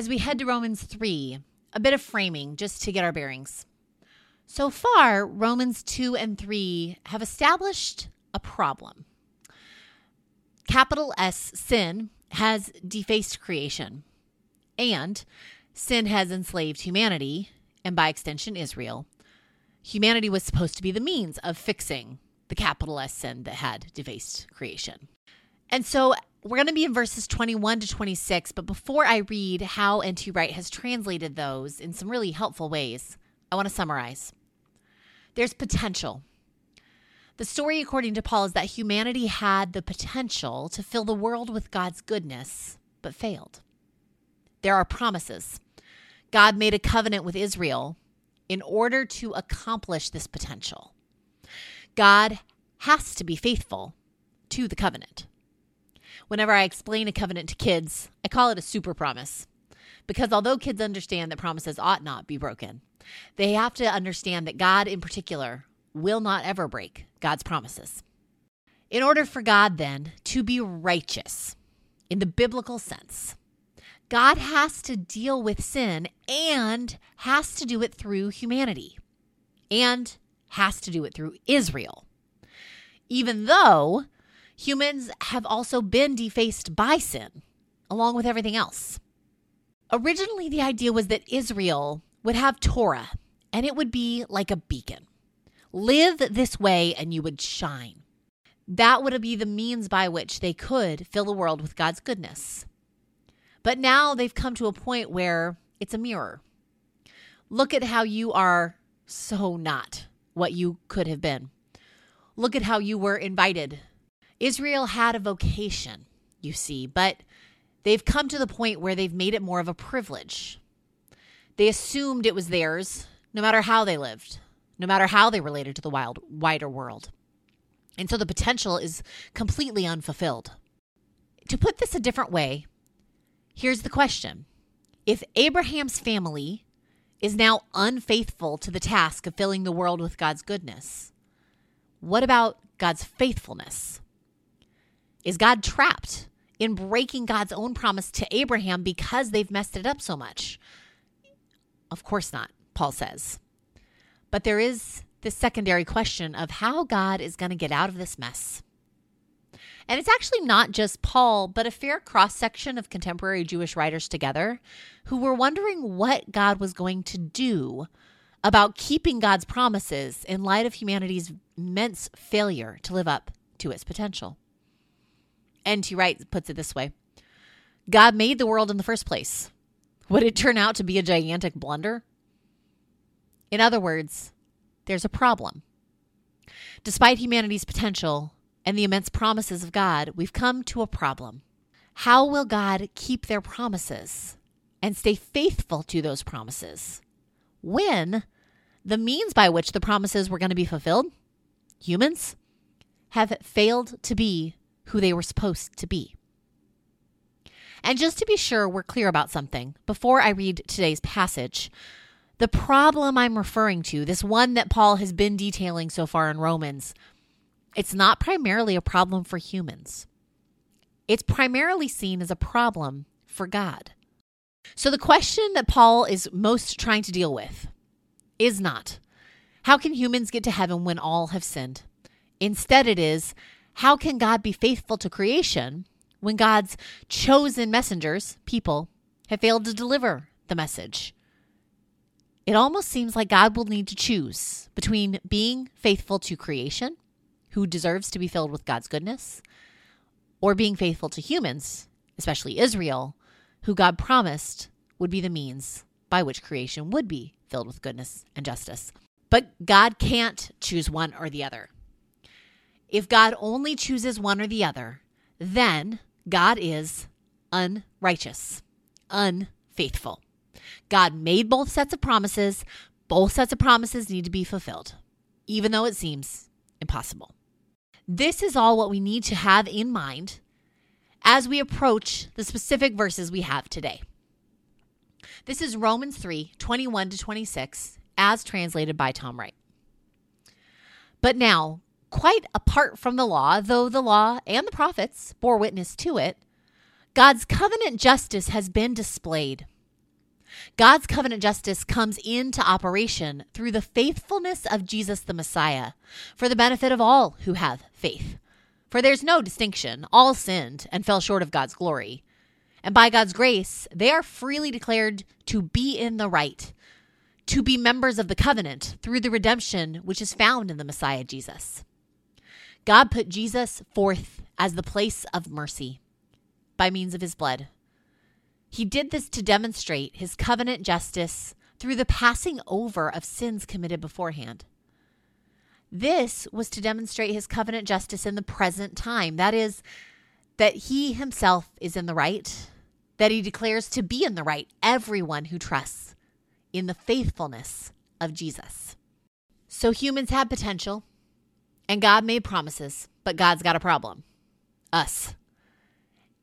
as we head to Romans 3, a bit of framing just to get our bearings. So far, Romans 2 and 3 have established a problem. Capital S, sin, has defaced creation, and sin has enslaved humanity, and by extension, Israel. Humanity was supposed to be the means of fixing the capital S sin that had defaced creation. And so we're going to be in verses 21 to 26, but before I read how N.T. Wright has translated those in some really helpful ways, I want to summarize. There's potential. The story, according to Paul, is that humanity had the potential to fill the world with God's goodness, but failed. There are promises. God made a covenant with Israel in order to accomplish this potential. God has to be faithful to the covenant. Whenever I explain a covenant to kids, I call it a super promise. Because although kids understand that promises ought not be broken, they have to understand that God, in particular, will not ever break God's promises. In order for God, then, to be righteous in the biblical sense, God has to deal with sin and has to do it through humanity and has to do it through Israel. Even though humans have also been defaced by sin, along with everything else. Originally, the idea was that Israel would have Torah and it would be like a beacon. Live this way and you would shine. That would be the means by which they could fill the world with God's goodness. But now they've come to a point where it's a mirror. Look at how you are so not what you could have been. Look at how you were invited. Israel had a vocation, you see, but they've come to the point where they've made it more of a privilege. They assumed it was theirs no matter how they lived, no matter how they related to the wild, wider world. And so the potential is completely unfulfilled. To put this a different way, here's the question If Abraham's family is now unfaithful to the task of filling the world with God's goodness, what about God's faithfulness? Is God trapped in breaking God's own promise to Abraham because they've messed it up so much? Of course not, Paul says. But there is this secondary question of how God is going to get out of this mess. And it's actually not just Paul, but a fair cross section of contemporary Jewish writers together who were wondering what God was going to do about keeping God's promises in light of humanity's immense failure to live up to its potential. N.T. Wright puts it this way God made the world in the first place. Would it turn out to be a gigantic blunder? In other words, there's a problem. Despite humanity's potential, and the immense promises of God, we've come to a problem. How will God keep their promises and stay faithful to those promises when the means by which the promises were going to be fulfilled, humans, have failed to be who they were supposed to be? And just to be sure we're clear about something, before I read today's passage, the problem I'm referring to, this one that Paul has been detailing so far in Romans, it's not primarily a problem for humans. It's primarily seen as a problem for God. So the question that Paul is most trying to deal with is not how can humans get to heaven when all have sinned? Instead, it is how can God be faithful to creation when God's chosen messengers, people, have failed to deliver the message? It almost seems like God will need to choose between being faithful to creation who deserves to be filled with God's goodness, or being faithful to humans, especially Israel, who God promised would be the means by which creation would be filled with goodness and justice. But God can't choose one or the other. If God only chooses one or the other, then God is unrighteous, unfaithful. God made both sets of promises. Both sets of promises need to be fulfilled, even though it seems impossible. This is all what we need to have in mind as we approach the specific verses we have today. This is Romans 3 21 to 26, as translated by Tom Wright. But now, quite apart from the law, though the law and the prophets bore witness to it, God's covenant justice has been displayed God's covenant justice comes into operation through the faithfulness of Jesus the Messiah for the benefit of all who have faith. For there's no distinction, all sinned and fell short of God's glory. And by God's grace, they are freely declared to be in the right, to be members of the covenant through the redemption which is found in the Messiah Jesus. God put Jesus forth as the place of mercy by means of his blood. He did this to demonstrate his covenant justice through the passing over of sins committed beforehand. This was to demonstrate his covenant justice in the present time. That is, that he himself is in the right, that he declares to be in the right everyone who trusts in the faithfulness of Jesus. So humans have potential, and God made promises, but God's got a problem us.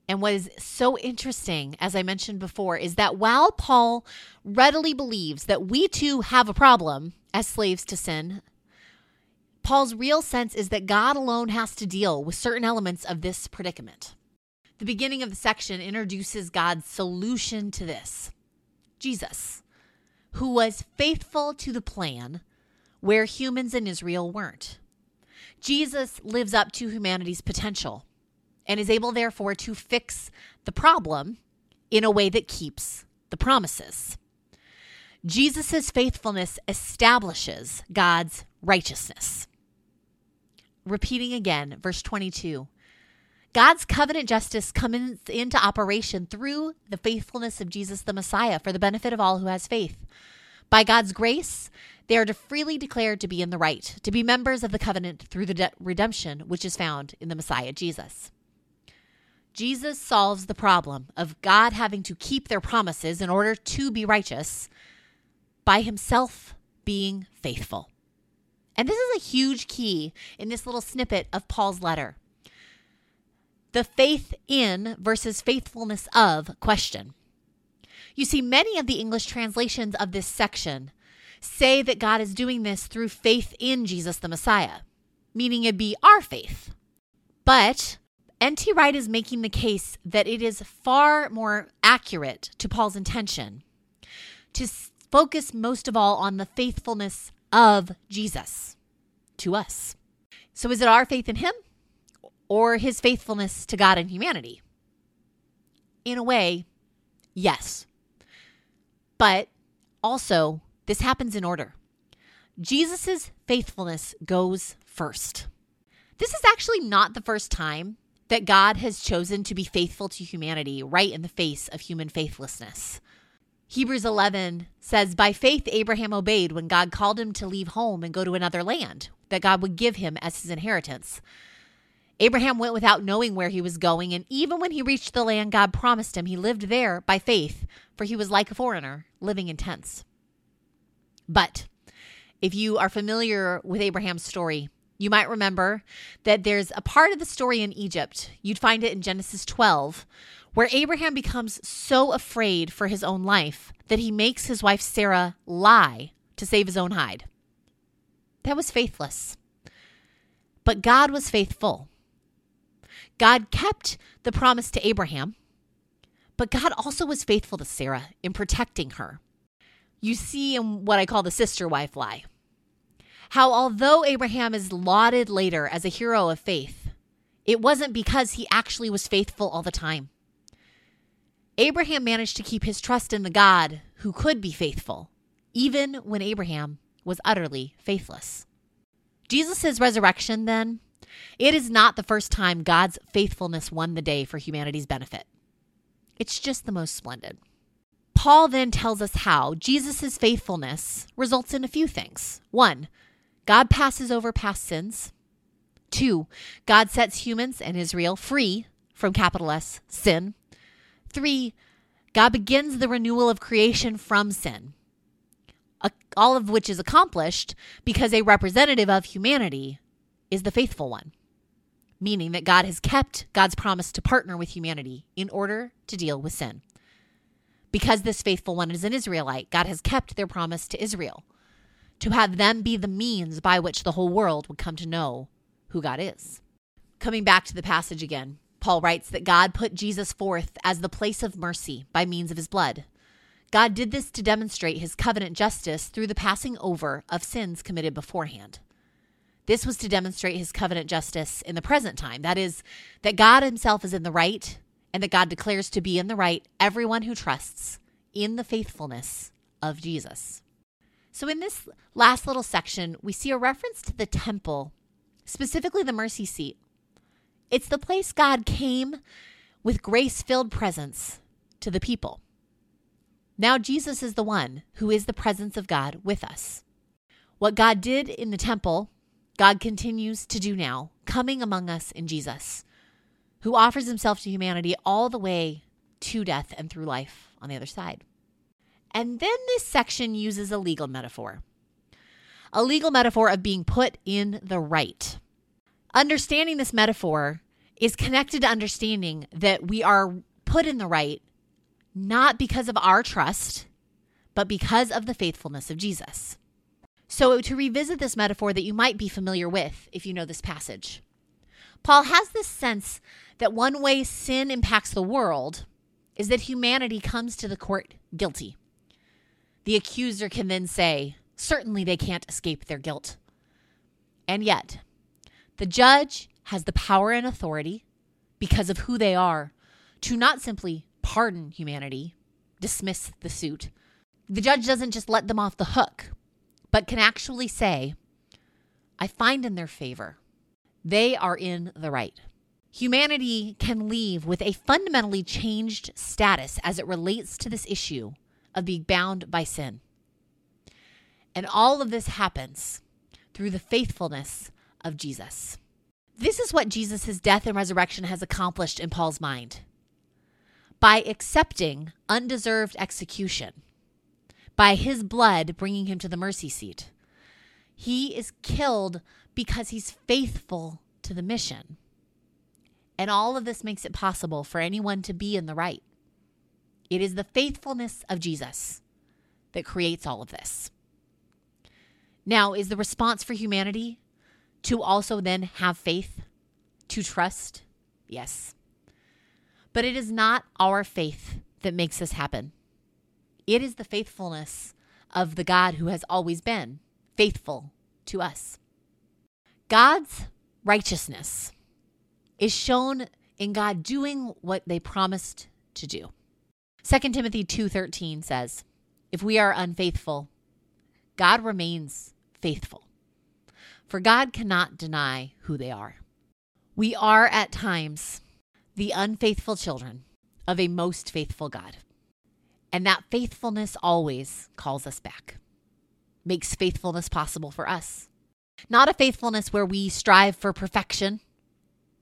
And what is so interesting, as I mentioned before, is that while Paul readily believes that we too have a problem as slaves to sin, Paul's real sense is that God alone has to deal with certain elements of this predicament. The beginning of the section introduces God's solution to this Jesus, who was faithful to the plan where humans in Israel weren't. Jesus lives up to humanity's potential and is able, therefore, to fix the problem in a way that keeps the promises. Jesus' faithfulness establishes God's righteousness. Repeating again, verse 22 God's covenant justice comes into operation through the faithfulness of Jesus the Messiah for the benefit of all who has faith. By God's grace, they are to freely declared to be in the right, to be members of the covenant through the de- redemption which is found in the Messiah Jesus. Jesus solves the problem of God having to keep their promises in order to be righteous by himself being faithful. And this is a huge key in this little snippet of Paul's letter. The faith in versus faithfulness of question. You see, many of the English translations of this section say that God is doing this through faith in Jesus the Messiah, meaning it'd be our faith. But N.T. Wright is making the case that it is far more accurate to Paul's intention to focus most of all on the faithfulness of Jesus to us. So, is it our faith in him or his faithfulness to God and humanity? In a way, yes. But also, this happens in order. Jesus' faithfulness goes first. This is actually not the first time that God has chosen to be faithful to humanity right in the face of human faithlessness. Hebrews 11 says, By faith, Abraham obeyed when God called him to leave home and go to another land that God would give him as his inheritance. Abraham went without knowing where he was going, and even when he reached the land God promised him, he lived there by faith, for he was like a foreigner living in tents. But if you are familiar with Abraham's story, you might remember that there's a part of the story in Egypt, you'd find it in Genesis 12, where Abraham becomes so afraid for his own life that he makes his wife Sarah lie to save his own hide. That was faithless. But God was faithful. God kept the promise to Abraham, but God also was faithful to Sarah in protecting her. You see in what I call the sister wife lie how although Abraham is lauded later as a hero of faith, it wasn't because he actually was faithful all the time. Abraham managed to keep his trust in the God who could be faithful, even when Abraham was utterly faithless. Jesus' resurrection, then, it is not the first time God's faithfulness won the day for humanity's benefit. It's just the most splendid. Paul then tells us how Jesus' faithfulness results in a few things. One, God passes over past sins. Two, God sets humans and Israel free from capital S, sin. Three, God begins the renewal of creation from sin, all of which is accomplished because a representative of humanity is the faithful one, meaning that God has kept God's promise to partner with humanity in order to deal with sin. Because this faithful one is an Israelite, God has kept their promise to Israel to have them be the means by which the whole world would come to know who God is. Coming back to the passage again, Paul writes that God put Jesus forth as the place of mercy by means of his blood. God did this to demonstrate his covenant justice through the passing over of sins committed beforehand. This was to demonstrate his covenant justice in the present time. That is, that God himself is in the right and that God declares to be in the right everyone who trusts in the faithfulness of Jesus. So, in this last little section, we see a reference to the temple, specifically the mercy seat. It's the place God came with grace filled presence to the people. Now, Jesus is the one who is the presence of God with us. What God did in the temple, God continues to do now, coming among us in Jesus, who offers himself to humanity all the way to death and through life on the other side. And then this section uses a legal metaphor a legal metaphor of being put in the right. Understanding this metaphor is connected to understanding that we are put in the right not because of our trust, but because of the faithfulness of Jesus. So, to revisit this metaphor that you might be familiar with if you know this passage, Paul has this sense that one way sin impacts the world is that humanity comes to the court guilty. The accuser can then say, certainly they can't escape their guilt. And yet, the judge has the power and authority because of who they are to not simply pardon humanity, dismiss the suit. The judge doesn't just let them off the hook, but can actually say, I find in their favor. They are in the right. Humanity can leave with a fundamentally changed status as it relates to this issue of being bound by sin. And all of this happens through the faithfulness of Jesus. This is what Jesus' death and resurrection has accomplished in Paul's mind by accepting undeserved execution, by his blood bringing him to the mercy seat. He is killed because he's faithful to the mission. And all of this makes it possible for anyone to be in the right. It is the faithfulness of Jesus that creates all of this. Now, is the response for humanity to also then have faith, to trust? Yes. But it is not our faith that makes this happen. It is the faithfulness of the God who has always been faithful to us. God's righteousness is shown in God doing what they promised to do. 2 Timothy 2:13 says, "If we are unfaithful, God remains faithful. For God cannot deny who they are." We are at times the unfaithful children of a most faithful God. And that faithfulness always calls us back, makes faithfulness possible for us. Not a faithfulness where we strive for perfection.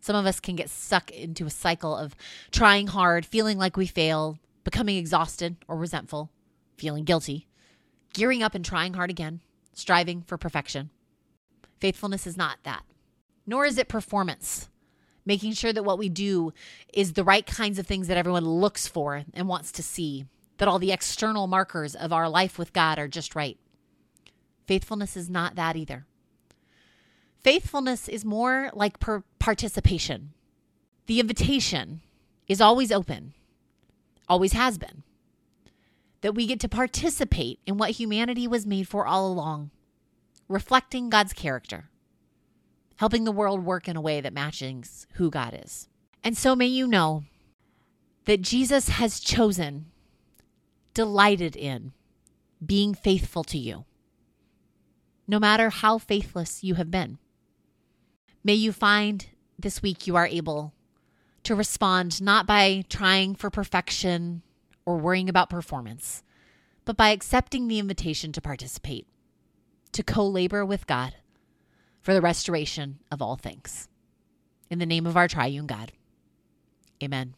Some of us can get stuck into a cycle of trying hard, feeling like we fail, becoming exhausted or resentful, feeling guilty, gearing up and trying hard again, striving for perfection. Faithfulness is not that, nor is it performance making sure that what we do is the right kinds of things that everyone looks for and wants to see, that all the external markers of our life with God are just right. Faithfulness is not that either. Faithfulness is more like per- participation. The invitation is always open, always has been. That we get to participate in what humanity was made for all along, reflecting God's character helping the world work in a way that matches who God is. And so may you know that Jesus has chosen, delighted in being faithful to you, no matter how faithless you have been. May you find this week you are able to respond not by trying for perfection or worrying about performance, but by accepting the invitation to participate, to co labor with God for the restoration of all things. In the name of our triune God. Amen.